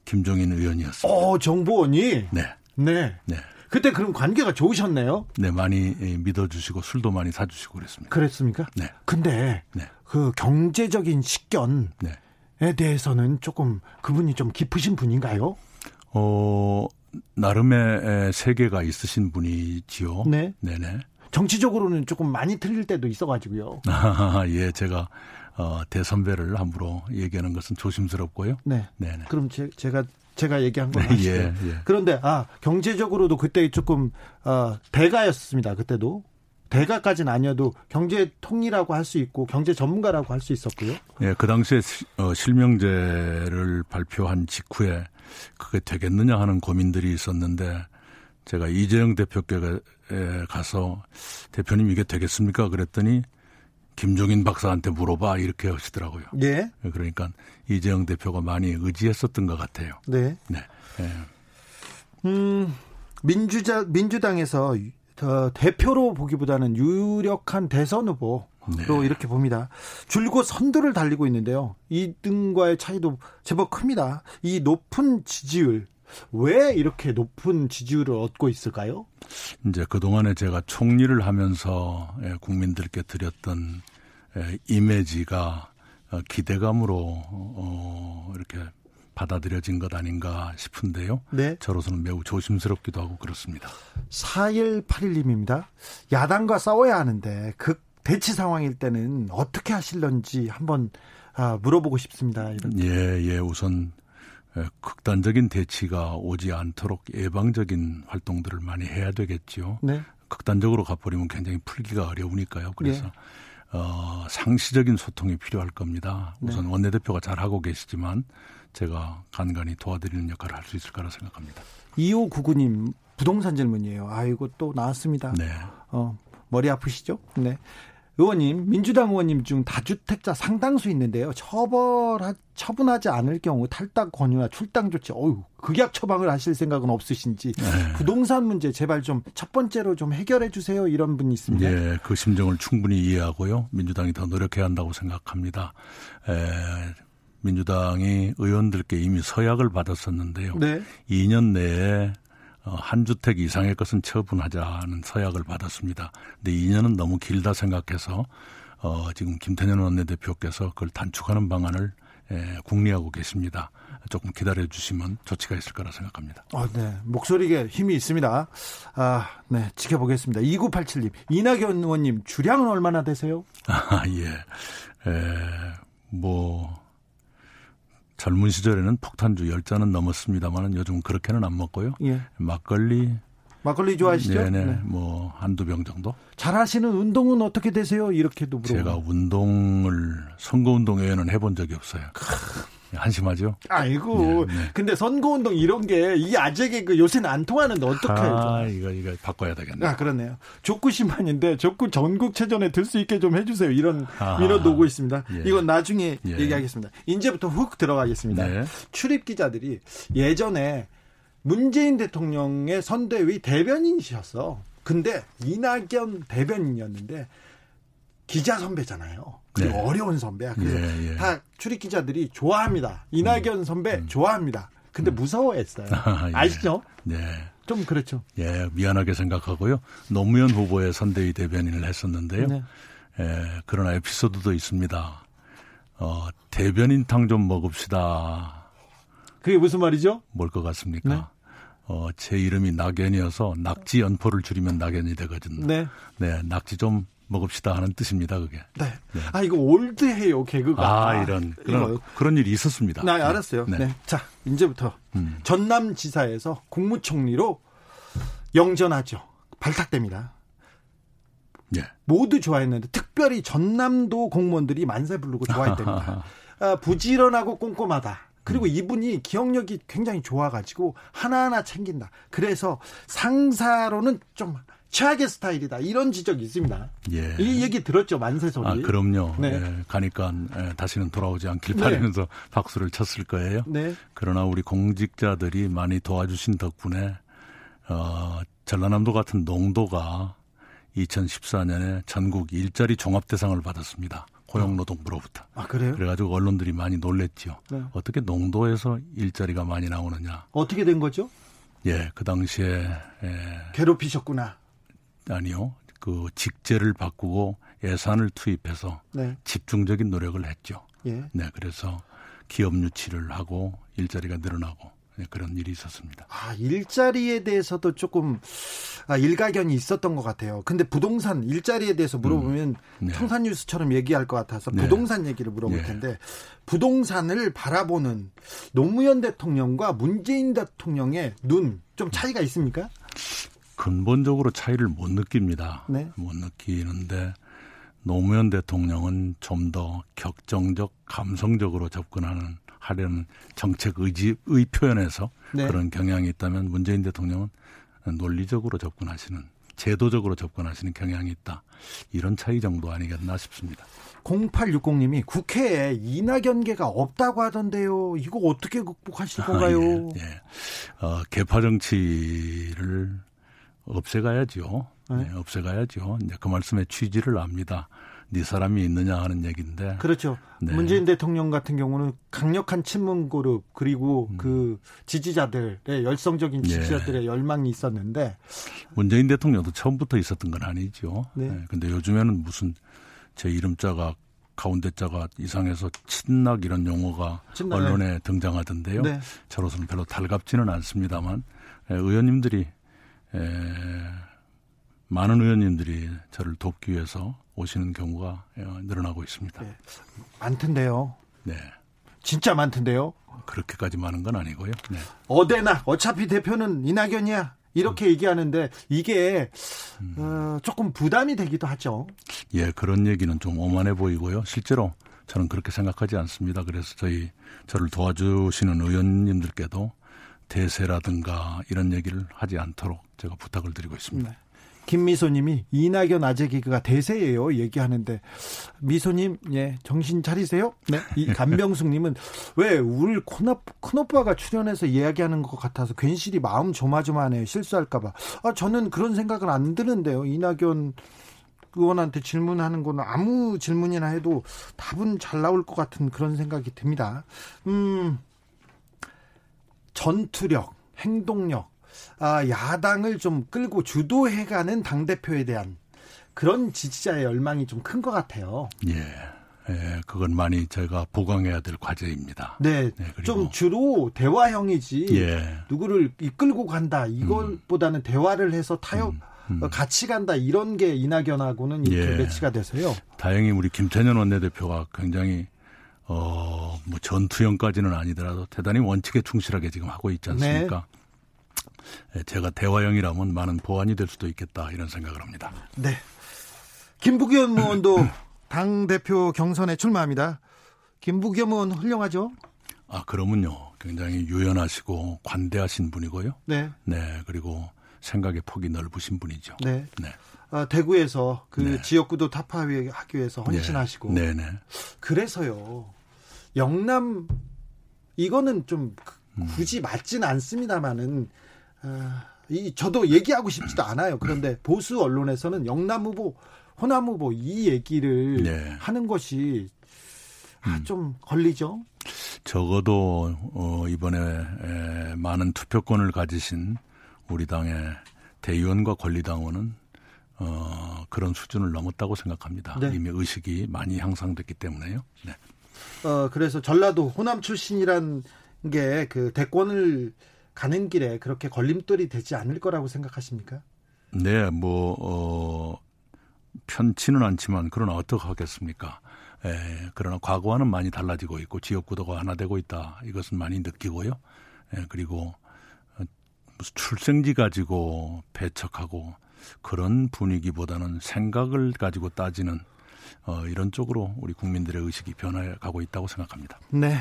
김종인 의원이었습니다. 어 정보원이. 네, 네. 네, 그때 그럼 관계가 좋으셨네요. 네 많이 예, 믿어주시고 술도 많이 사주시고 그랬습니다. 그랬습니까? 네, 근데 네, 그 경제적인 식견에 네. 대해서는 조금 그분이 좀 깊으신 분인가요? 어 나름의 에, 세계가 있으신 분이지요. 네. 네네. 정치적으로는 조금 많이 틀릴 때도 있어가지고요. 예, 제가 어, 대선배를 함부로 얘기하는 것은 조심스럽고요. 네. 네네. 그럼 제, 제가 제가 얘기한 건 네, 하시죠. 예, 예. 그런데 아 경제적으로도 그때 조금 어, 대가였습니다. 그때도 대가까지는 아니어도 경제 통이라고 할 수 있고 경제 전문가라고 할 수 있었고요. 예, 그 당시에 시- 어, 실명제를 발표한 직후에 그게 되겠느냐 하는 고민들이 있었는데 제가 이재영 대표께 가서 대표님 이게 되겠습니까? 그랬더니 김종인 박사한테 물어봐 이렇게 하시더라고요. 예. 그러니까 이재영 대표가 많이 의지했었던 것 같아요. 네. 네. 예. 음, 민주자, 민주당에서 어, 대표로 보기보다는 유력한 대선 후보로 네. 이렇게 봅니다. 줄곧 선두를 달리고 있는데요. 2등과의 차이도 제법 큽니다. 이 높은 지지율, 왜 이렇게 높은 지지율을 얻고 있을까요? 이제 그동안에 제가 총리를 하면서 예, 국민들께 드렸던 예, 이미지가 어, 기대감으로 어, 이렇게 받아들여진 것 아닌가 싶은데요. 네. 저로서는 매우 조심스럽기도 하고 그렇습니다. 4181님입니다. 야당과 싸워야 하는데 극 대치 상황일 때는 어떻게 하실런지 한번 아, 물어보고 싶습니다. 이런. 예, 예, 우선 예, 극단적인 대치가 오지 않도록 예방적인 활동들을 많이 해야 되겠지요. 네. 극단적으로 가버리면 굉장히 풀기가 어려우니까요. 그래서 예. 어, 상시적인 소통이 필요할 겁니다. 우선 네. 원내대표가 잘 하고 계시지만 제가 간간히 도와드리는 역할을 할 수 있을 거라 생각합니다. 2599님 부동산 질문이에요. 아이고 또 나왔습니다. 네. 어, 머리 아프시죠? 네. 의원님, 민주당 의원님 중 다주택자 상당수 있는데요. 처벌, 처분하지 않을 경우 탈당 권유나 출당 조치, 어유 극약 처방을 하실 생각은 없으신지, 네. 부동산 문제 제발 좀 첫 번째로 좀 해결해 주세요. 이런 분이 있습니다. 예, 그 심정을 충분히 이해하고요. 민주당이 더 노력해야 한다고 생각합니다. 에, 민주당이 의원들께 이미 서약을 받았었는데요. 네. 2년 내에 어, 한 주택 이상의 것은 처분하자는 서약을 받았습니다. 근데 2년은 너무 길다 생각해서 어, 지금 김태년 원내대표께서 그걸 단축하는 방안을 에, 궁리하고 계십니다. 조금 기다려 주시면 조치가 있을 거라 생각합니다. 아, 네. 목소리에 힘이 있습니다. 아, 네. 지켜보겠습니다. 2987님, 이낙연 의원님, 주량은 얼마나 되세요? 아, 예. 에, 뭐, 젊은 시절에는 폭탄주 열잔은 넘었습니다만은 요즘 그렇게는 안 먹고요. 예. 막걸리 막걸리 좋아하시죠? 네네. 네. 뭐 한두 병 정도. 잘하시는 운동은 어떻게 되세요? 이렇게도 물어. 제가 운동을 선거 운동 외에는 해본 적이 없어요. 한심하죠. 아이고. 네, 네. 근데 선거운동 이런 게이 아재 개그 요새는 안 통하는데 어떡해요? 아, 이거 이거 바꿔야 되겠네. 아, 그렇네요. 족구 심판인데 족구 전국체전에 들 수 있게 좀 해 주세요. 이런 민원도 오고 있습니다. 예. 이건 나중에 예. 얘기하겠습니다. 이제부터 훅 들어가겠습니다. 네. 출입 기자들이 예전에 문재인 대통령의 선대위 대변인이셨어. 근데 이낙연 대변인이었는데 기자 선배잖아요. 그리고 네. 어려운 선배야. 그래서 예, 예. 다 출입 기자들이 좋아합니다. 이낙연 음. 선배 음. 좋아합니다. 근데 음. 무서워했어요. 아, 예. 아시죠? 네. 좀 그렇죠. 예, 미안하게 생각하고요. 노무현 후보의 선대위 대변인을 했었는데요. 네. 예, 그러나 에피소드도 있습니다. 어, 대변인탕 좀 먹읍시다. 그게 무슨 말이죠? 뭘 것 같습니까? 네? 어, 제 이름이 낙연이어서 낙지 연포를 줄이면 낙연이 되거든요. 네. 네, 낙지 좀 먹읍시다 하는 뜻입니다, 그게. 네. 네. 아, 이거 올드해요, 개그가. 아, 이런. 그런, 이거. 그런 일이 있었습니다. 나 네, 알았어요. 네. 네. 자, 이제부터 음. 전남 지사에서 국무총리로 영전하죠. 발탁됩니다. 네. 모두 좋아했는데 특별히 전남도 공무원들이 만세 부르고 좋아했답니다. 아, 부지런하고 꼼꼼하다. 그리고 음. 이분이 기억력이 굉장히 좋아가지고 하나하나 챙긴다. 그래서 상사로는 좀 최악의 스타일이다. 이런 지적이 있습니다. 예. 이 얘기 들었죠, 만세 소리. 아, 그럼요. 네. 예, 가니까 예, 다시는 돌아오지 않길 네. 바라면서 네. 박수를 쳤을 거예요. 네. 그러나 우리 공직자들이 많이 도와주신 덕분에 어, 전라남도 같은 농도가 2014년에 전국 일자리 종합 대상을 받았습니다. 고용노동부로부터. 아, 그래요? 그래가지고 언론들이 많이 놀랬죠. 네. 어떻게 농도에서 일자리가 많이 나오느냐. 어떻게 된 거죠? 예, 그 당시에. 예. 괴롭히셨구나. 아니요. 그 직제를 바꾸고 예산을 투입해서 네. 집중적인 노력을 했죠. 예. 네, 그래서 기업 유치를 하고 일자리가 늘어나고 네, 그런 일이 있었습니다. 아, 일자리에 대해서도 조금 아, 일가견이 있었던 것 같아요. 근데 부동산 일자리에 대해서 물어보면 음, 네. 청산 뉴스처럼 얘기할 것 같아서 네. 부동산 얘기를 물어볼 네. 텐데 부동산을 바라보는 노무현 대통령과 문재인 대통령의 눈 좀 차이가 있습니까? 근본적으로 차이를 못 느낍니다. 네. 못 느끼는데 노무현 대통령은 좀 더 격정적, 감성적으로 접근하는 하려는 정책 의지 의 표현에서 네. 그런 경향이 있다면 문재인 대통령은 논리적으로 접근하시는 제도적으로 접근하시는 경향이 있다. 이런 차이 정도 아니겠나 싶습니다. 0860님이 국회에 이낙연계가 없다고 하던데요. 이거 어떻게 극복하실 건가요? 아, 예, 예. 어, 개파 정치를 없애가야죠. 네. 네, 없애가야죠. 이제 그 말씀의 취지를 압니다. 네 사람이 있느냐 하는 얘기인데. 그렇죠. 네. 문재인 대통령 같은 경우는 강력한 친문 그룹 그리고 음. 그 지지자들의 열성적인 네. 지지자들의 네. 열망이 있었는데 문재인 대통령도 처음부터 있었던 건 아니죠. 네. 네. 근데 요즘에는 무슨 제 이름자가 가운데 자가 이상해서 친낙 이런 용어가 친낙. 언론에 등장하던데요. 네. 저로서는 별로 달갑지는 않습니다만 예, 의원님들이 에, 많은 의원님들이 저를 돕기 위해서 오시는 경우가 어, 늘어나고 있습니다. 네. 많던데요. 네. 진짜 많던데요. 그렇게까지 많은 건 아니고요. 네. 어데나 어차피 대표는 이낙연이야. 이렇게 음. 얘기하는데 이게 음. 어, 조금 부담이 되기도 하죠. 예, 그런 얘기는 좀 오만해 보이고요. 실제로 저는 그렇게 생각하지 않습니다. 그래서 저희 저를 도와주시는 의원님들께도 대세라든가 이런 얘기를 하지 않도록 제가 부탁을 드리고 있습니다. 네. 김미소님이 이낙연 아재 개그가 대세예요 얘기하는데 미소님 예 정신 차리세요. 네. 이 간병숙님은 왜 울 큰오빠가 출연해서 이야기하는 것 같아서 괜시리 마음 조마조마하네요 실수할까봐. 아 저는 그런 생각은 안 드는데요 이낙연 의원한테 질문하는 거는 아무 질문이나 해도 답은 잘 나올 것 같은 그런 생각이 듭니다. 음. 전투력, 행동력, 아, 야당을 좀 끌고 주도해가는 당 대표에 대한 그런 지지자의 열망이 좀 큰 것 같아요. 예. 예, 그건 많이 저희가 보강해야 될 과제입니다. 네, 네 좀 주로 대화형이지 예. 누구를 이끌고 간다 이걸보다는 음. 대화를 해서 타협 음. 음. 같이 간다 이런 게 이낙연하고는 이렇게 예. 매치가 돼서요. 다행히 우리 김태년 원내대표가 굉장히 어, 뭐 전투형까지는 아니더라도 대단히 원칙에 충실하게 지금 하고 있지 않습니까? 네. 제가 대화형이라면 많은 보완이 될 수도 있겠다 이런 생각을 합니다. 네. 김부겸 의원도 당 대표 경선에 출마합니다. 김부겸 의원 훌륭하죠? 아, 그러면요. 굉장히 유연하시고 관대하신 분이고요. 네. 네. 그리고 생각의 폭이 넓으신 분이죠. 네. 네. 아, 대구에서 그 네. 지역구도 타파하기 위해서 헌신하시고. 네, 네. 그래서요. 영남 이거는 좀 음. 굳이 맞지는 않습니다만은 아, 이 저도 얘기하고 싶지도 않아요. 그런데 보수 언론에서는 영남 후보, 호남 후보 이 얘기를 네. 하는 것이 아, 음. 좀 걸리죠. 적어도 어, 이번에 에, 많은 투표권을 가지신 우리 당의 대의원과 권리당원은 어, 그런 수준을 넘었다고 생각합니다. 네. 이미 의식이 많이 향상됐기 때문에요. 네. 어, 그래서 전라도 호남 출신이란 게 그 대권을 가는 길에 그렇게 걸림돌이 되지 않을 거라고 생각하십니까? 네, 뭐, 어, 편치는 않지만, 그러나 어떡하겠습니까? 에, 그러나 과거와는 많이 달라지고 있고, 지역구도가 하나 되고 있다. 이것은 많이 느끼고요. 에, 그리고, 어, 무슨 출생지 가지고 배척하고, 그런 분위기보다는 생각을 가지고 따지는, 어, 이런 쪽으로 우리 국민들의 의식이 변해 가고 있다고 생각합니다. 네.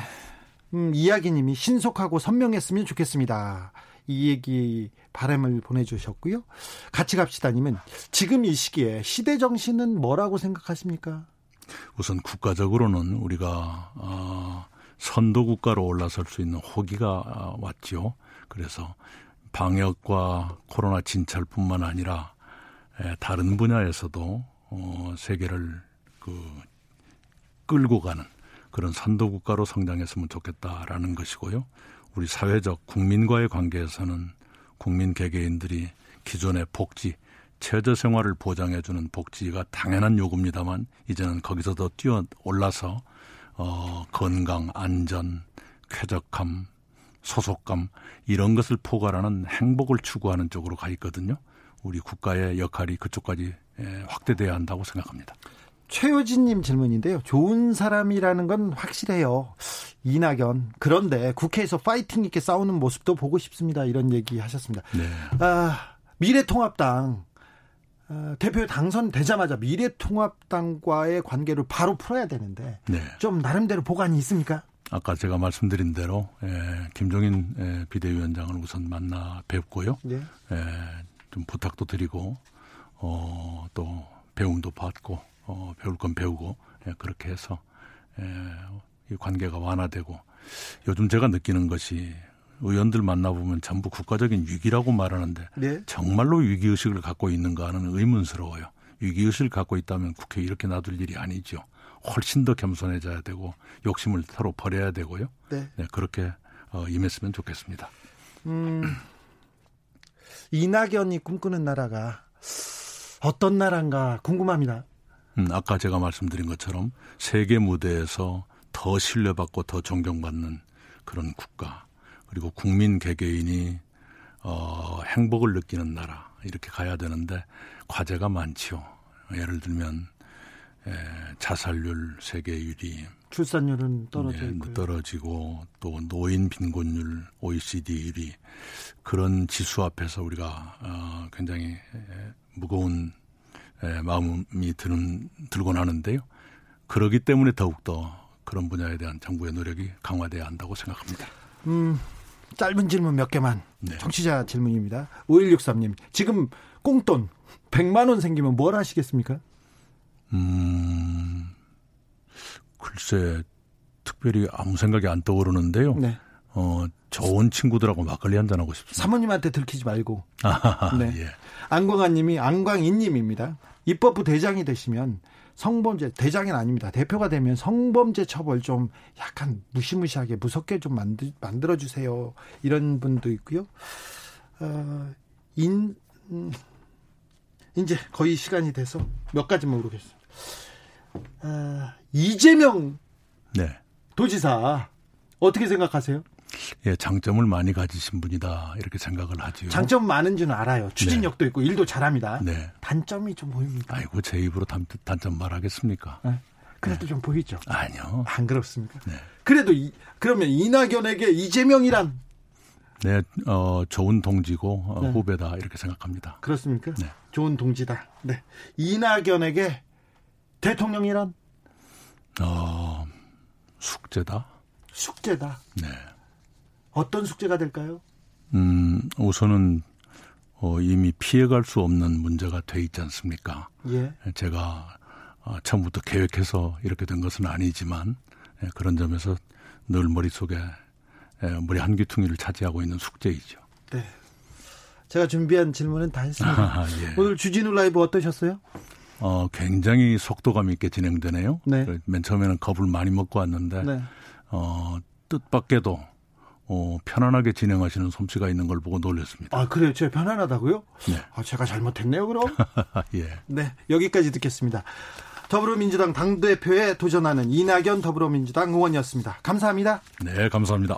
음, 이야기님이 신속하고 선명했으면 좋겠습니다. 이 얘기 바람을 보내주셨고요. 같이 갑시다님은 지금 이 시기에 시대 정신은 뭐라고 생각하십니까? 우선 국가적으로는 우리가 어, 선도 국가로 올라설 수 있는 호기가 어, 왔죠. 그래서 방역과 코로나 진찰뿐만 아니라 에, 다른 분야에서도 어, 세계를 그 끌고 가는 그런 선도 국가로 성장했으면 좋겠다라는 것이고요. 우리 사회적 국민과의 관계에서는 국민 개개인들이 기존의 복지, 최저 생활을 보장해주는 복지가 당연한 요구입니다만 이제는 거기서 더 뛰어 올라서 어, 건강, 안전, 쾌적함, 소속감 이런 것을 포괄하는 행복을 추구하는 쪽으로 가 있거든요. 우리 국가의 역할이 그쪽까지 에, 확대돼야 한다고 생각합니다. 최효진님 질문인데요. 좋은 사람이라는 건 확실해요. 이낙연. 그런데 국회에서 파이팅 있게 싸우는 모습도 보고 싶습니다. 이런 얘기 하셨습니다. 네. 아, 미래통합당 어, 대표 당선되자마자 미래통합당과의 관계를 바로 풀어야 되는데 네. 좀 나름대로 보관이 있습니까? 아까 제가 말씀드린 대로 에, 김종인 에, 비대위원장을 우선 만나 뵙고요. 네. 에, 좀 부탁도 드리고 어, 또 배움도 받고 어, 배울 건 배우고 예, 그렇게 해서 에, 이 관계가 완화되고 요즘 제가 느끼는 것이 의원들 만나보면 전부 국가적인 위기라고 말하는데 네. 정말로 위기의식을 갖고 있는가 하는 의문스러워요. 위기의식을 갖고 있다면 국회 이렇게 놔둘 일이 아니죠. 훨씬 더 겸손해져야 되고 욕심을 서로 버려야 되고요. 네. 네, 그렇게 어, 임했으면 좋겠습니다. 음, 이낙연이 꿈꾸는 나라가 어떤 나라인가 궁금합니다. 음, 아까 제가 말씀드린 것처럼 세계 무대에서 더 신뢰받고 더 존경받는 그런 국가 그리고 국민 개개인이 어, 행복을 느끼는 나라 이렇게 가야 되는데 과제가 많지요. 예를 들면 에, 자살률 세계 1위, 출산율은 떨어져 예. 떨어지고 또 노인 빈곤율 OECD 1위 그런 지수 앞에서 우리가 어, 굉장히 에, 무거운 에, 마음이 드는 들곤 하는데요. 그러기 때문에 더욱더 그런 분야에 대한 정부의 노력이 강화돼야 한다고 생각합니다. 음, 짧은 질문 몇 개만. 네. 청취자 질문입니다. 5163님. 지금 꽁돈 100만 원 생기면 뭘 하시겠습니까? 음, 글쎄 특별히 아무 생각이 안 떠오르는데요. 네. 어, 좋은 친구들하고 막걸리 한잔 하고 싶습니다. 사모님한테 들키지 말고. 아, 네. 예. 안광아님이 안광인님입니다. 입법부 대장이 되시면 성범죄 대장은 아닙니다. 대표가 되면 성범죄 처벌 좀 약간 무시무시하게 무섭게 좀 만들 만들어 주세요. 이런 분도 있고요. 어, 인 음, 이제 거의 시간이 돼서 몇 가지만 모르겠습니다. 아, 이재명 네. 도지사 어떻게 생각하세요? 예, 장점을 많이 가지신 분이다 이렇게 생각을 하죠. 장점 많은 줄은 알아요. 추진력도 있고 일도 잘합니다. 네. 단점이 좀 보입니다. 아이고 제 입으로 단, 단점 말하겠습니까? 네. 그래도 네. 좀 보이죠? 아니요. 안 그렇습니까? 네. 그래도 이, 그러면 이낙연에게 이재명이란 네, 어, 좋은 동지고 어, 네. 후배다 이렇게 생각합니다. 그렇습니까? 네. 좋은 동지다. 네. 이낙연에게 대통령이란 어, 숙제다. 숙제다. 네. 어떤 숙제가 될까요? 음, 우선은 어, 이미 피해갈 수 없는 문제가 돼 있지 않습니까? 예. 제가 어, 처음부터 계획해서 이렇게 된 것은 아니지만 예, 그런 점에서 늘 머릿속에 예, 머리 한 귀퉁이를 차지하고 있는 숙제이죠. 네. 제가 준비한 질문은 다 했습니다. 아, 예. 오늘 주진우 라이브 어떠셨어요? 어, 굉장히 속도감 있게 진행되네요. 네. 맨 처음에는 겁을 많이 먹고 왔는데, 네. 어, 뜻밖에도 어, 편안하게 진행하시는 솜씨가 있는 걸 보고 놀랐습니다. 아, 그래요? 제가 편안하다고요? 네. 아, 제가 잘못했네요, 그럼? 예. 네, 여기까지 듣겠습니다. 더불어민주당 당대표에 도전하는 이낙연 더불어민주당 의원이었습니다. 감사합니다. 네, 감사합니다.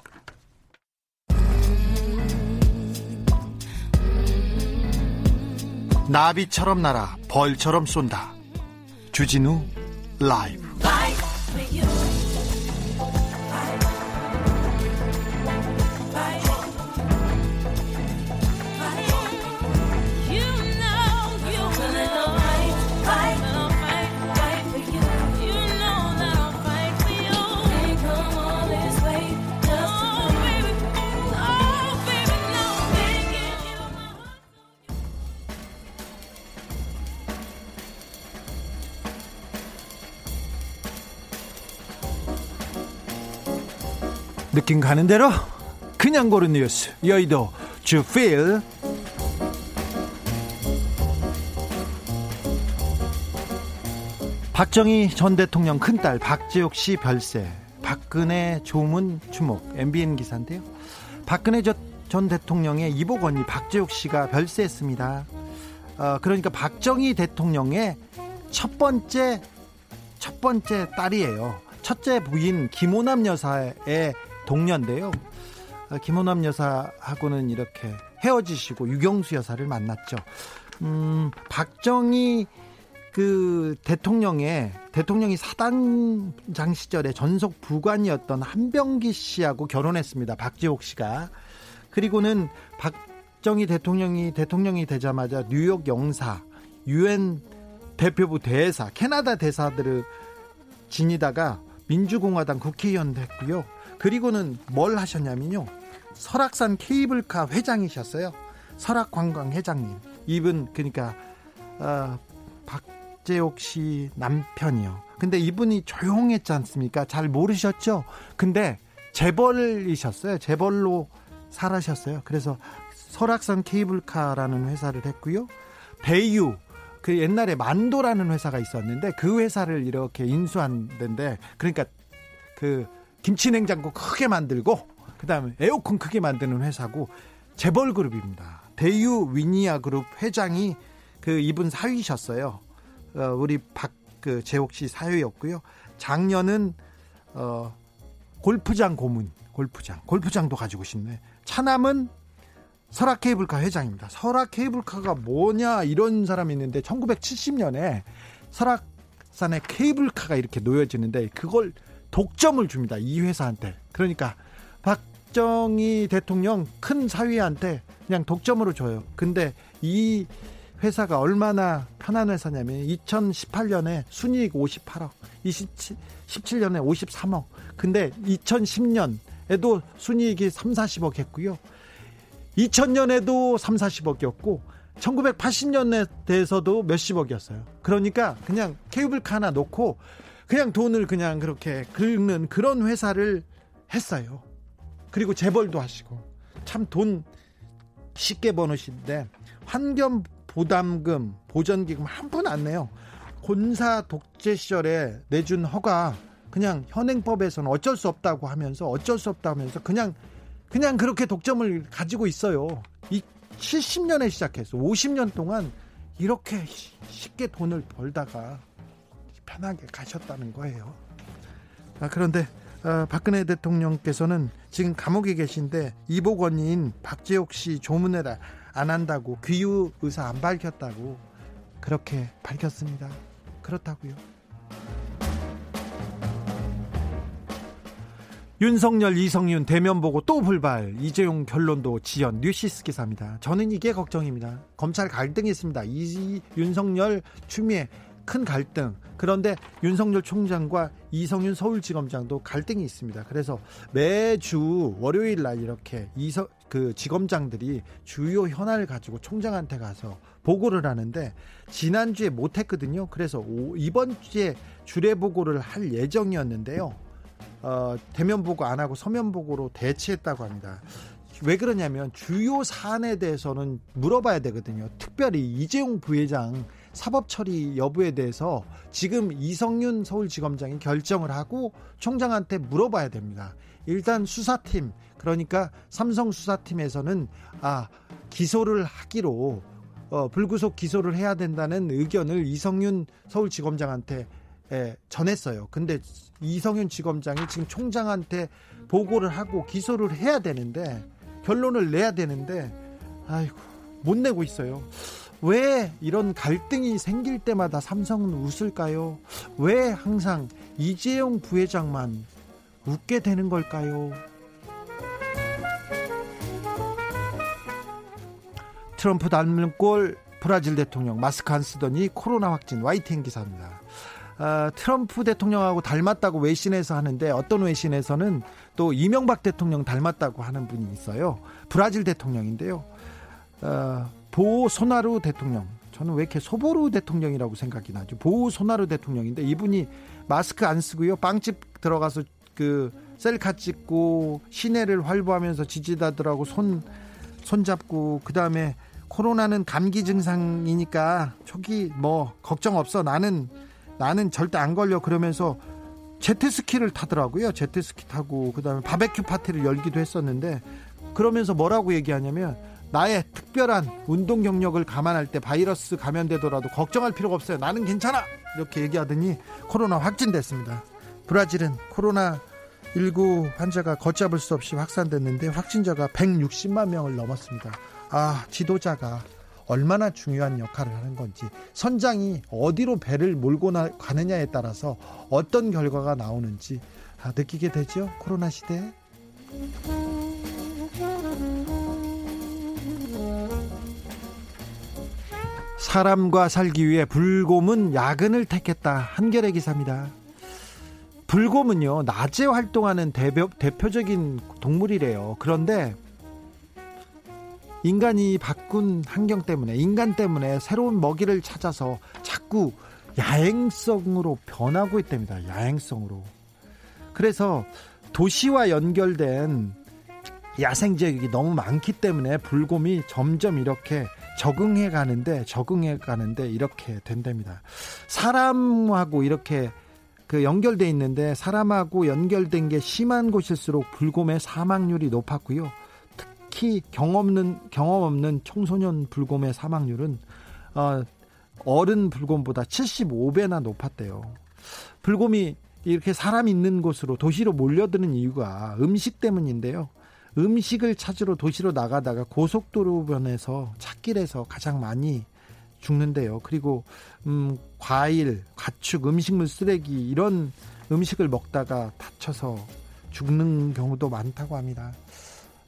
나비처럼 날아 벌처럼 쏜다. 주진우 라이브. 느낌 가는 대로 그냥 고른 뉴스. 여의도 주필. 박정희 전 대통령 큰딸 박지옥 씨 별세. 박근혜 조문 주목. MBN 기사인데요. 박근혜 전 대통령의 이복 언니 박지옥 씨가 별세했습니다. 어, 그러니까 박정희 대통령의 첫 번째 첫 번째 딸이에요. 첫째 부인 김호남 여사의 동년인데요. 아, 김호남 여사하고는 이렇게 헤어지시고 유경수 여사를 만났죠. 음, 박정희 그 대통령의 대통령이 사단장 시절에 전속 부관이었던 한병기 씨하고 결혼했습니다. 박지옥 씨가. 그리고는 박정희 대통령이 대통령이 되자마자 뉴욕 영사, 유엔 대표부 대사, 캐나다 대사들을 지니다가 민주공화당 국회의원 됐고요. 그리고는 뭘 하셨냐면요. 설악산 케이블카 회장이셨어요. 설악관광 회장님. 이분 그러니까 어, 박재옥 씨 남편이요. 근데 이분이 조용했지 않습니까? 잘 모르셨죠? 근데 재벌이셨어요. 재벌로 살아셨어요. 그래서 설악산 케이블카라는 회사를 했고요. 대유 그 옛날에 만도라는 회사가 있었는데 그 회사를 이렇게 인수한 데인데 그러니까 그 김치냉장고 크게 만들고 그다음에 에어컨 크게 만드는 회사고 재벌 그룹입니다. 대유 위니아 그룹 회장이 그 이분 사위셨어요. 어, 우리 박그 재옥 씨 사위였고요. 작년은 어 골프장 고문, 골프장, 골프장도 가지고 싶네. 차남은 설악 케이블카 회장입니다. 설악 케이블카가 뭐냐 이런 사람이 있는데 1970년에 설악산에 케이블카가 이렇게 놓여지는데 그걸 독점을 줍니다. 이 회사한테. 그러니까 박정희 대통령 큰 사위한테 그냥 독점으로 줘요. 근데 이 회사가 얼마나 편한 회사냐면 2018년에 순이익 58억, 2017년에 53억. 근데 2010년에도 순이익이 3, 40억 했고요. 2000년에도 3, 40억이었고 1980년에 대해서도 몇십억이었어요. 그러니까 그냥 케이블카 하나 놓고 그냥 돈을 그냥 그렇게 긁는 그런 회사를 했어요. 그리고 재벌도 하시고 참 돈 쉽게 버으시는데 환경 부담금 보전기금 한 푼 안 내요. 군사 독재 시절에 내준 허가 그냥 현행법에서는 어쩔 수 없다고 하면서 어쩔 수 없다 하면서 그냥 그냥 그렇게 독점을 가지고 있어요. 이 70년에 시작해서 50년 동안 이렇게 쉽게 돈을 벌다가 편하게 가셨다는 거예요. 아, 그런데 어, 박근혜 대통령께서는 지금 감옥에 계신데 이복 원인 박재옥 씨 조문을 안 한다고 귀유 의사 안 밝혔다고 그렇게 밝혔습니다. 그렇다고요. 윤석열, 이성윤 대면 보고 또 불발. 이재용 결론도 지연. 뉴시스 기사입니다. 저는 이게 걱정입니다. 검찰 갈등이 있습니다. 이 윤석열 추미애 큰 갈등. 그런데 윤석열 총장과 이성윤 서울지검장도 갈등이 있습니다. 그래서 매주 월요일 날 이렇게 이서 그 지검장들이 주요 현안을 가지고 총장한테 가서 보고를 하는데 지난주에 못 했거든요. 그래서 이번 주에 주례 보고를 할 예정이었는데요. 어, 대면 보고 안 하고 서면 보고로 대체했다고 합니다. 왜 그러냐면 주요 사안에 대해서는 물어봐야 되거든요. 특별히 이재용 부회장 사법 처리 여부에 대해서 지금 이성윤 서울지검장이 결정을 하고 총장한테 물어봐야 됩니다. 일단 수사팀 그러니까 삼성 수사팀에서는 아 기소를 하기로 어, 불구속 기소를 해야 된다는 의견을 이성윤 서울지검장한테 예, 전했어요. 근데 이성윤 지검장이 지금 총장한테 보고를 하고 기소를 해야 되는데 결론을 내야 되는데 아이고 못 내고 있어요. 왜 이런 갈등이 생길 때마다 삼성은 웃을까요? 왜 항상 이재용 부회장만 웃게 되는 걸까요? 트럼프 닮은 꼴 브라질 대통령 마스크 안 쓰더니 코로나 확진 YTN 기사입니다. 어, 트럼프 대통령하고 닮았다고 외신에서 하는데 어떤 외신에서는 또 이명박 대통령 닮았다고 하는 분이 있어요. 브라질 대통령인데요. 어, 보소나루 대통령. 저는 왜 이렇게 소보루 대통령이라고 생각이 나죠. 보소나루 대통령인데 이분이 마스크 안 쓰고요. 빵집 들어가서 그 셀카 찍고 시내를 활보하면서 지지자들하고 손 손잡고 그다음에 코로나는 감기 증상이니까 초기 뭐 걱정 없어 나는 나는 절대 안 걸려 그러면서 제트스키를 타더라고요 제트스키 타고 그다음에 바베큐 파티를 열기도 했었는데 그러면서 뭐라고 얘기하냐면 나의 특별한 운동 경력을 감안할 때 바이러스 감염되더라도 걱정할 필요가 없어요 나는 괜찮아 이렇게 얘기하더니 코로나 확진됐습니다 브라질은 코로나 19 환자가 걷잡을 수 없이 확산됐는데 확진자가 160만 명을 넘었습니다. 아, 지도자가 얼마나 중요한 역할을 하는 건지 선장이 어디로 배를 몰고 가느냐에 따라서 어떤 결과가 나오는지 아, 느끼게 되죠. 코로나 시대에. 사람과 살기 위해 불곰은 야근을 택했다. 한겨레 기사입니다. 불곰은요, 낮에 활동하는 대표, 대표적인 동물이래요. 그런데 인간이 바꾼 환경 때문에 인간 때문에 새로운 먹이를 찾아서 자꾸 야행성으로 변하고 있답니다. 야행성으로. 그래서 도시와 연결된 야생 지역이 너무 많기 때문에 불곰이 점점 이렇게 적응해 가는데 적응해 가는데 이렇게 된답니다. 사람하고 이렇게 그 연결돼 있는데 사람하고 연결된 게 심한 곳일수록 불곰의 사망률이 높았고요. 특히 경험 없는 경험 없는 청소년 불곰의 사망률은 어, 어른 불곰보다 75배나 높았대요. 불곰이 이렇게 사람 있는 곳으로 도시로 몰려드는 이유가 음식 때문인데요. 음식을 찾으러 도시로 나가다가 고속도로변에서 찾길에서 가장 많이 죽는데요. 그리고 음, 과일, 가축, 음식물 쓰레기 이런 음식을 먹다가 다쳐서 죽는 경우도 많다고 합니다.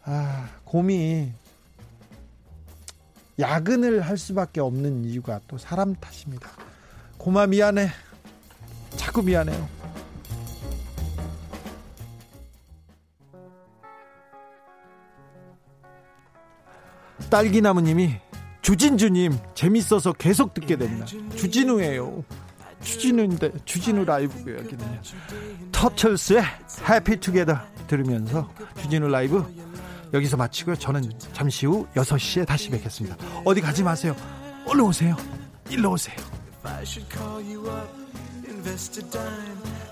아, 곰이 야근을 할 수밖에 없는 이유가 또 사람 탓입니다. 고마 미안해. 자꾸 미안해요. 딸기나무님이 주진주님 재밌어서 계속 듣게 됩니다. 주진우예요. 주진우인데 주진우 라이브 여기는요. 터틀스의 해피 투게더 들으면서 주진우 라이브 여기서 마치고요. 저는 잠시 후 6시에 다시 뵙겠습니다. 어디 가지 마세요. 얼른 오세요. 일로 오세요.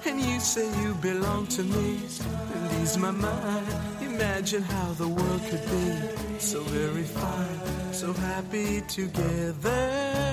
and you say you belong to me. It my mind. Imagine how the world could be so very fine, so happy together.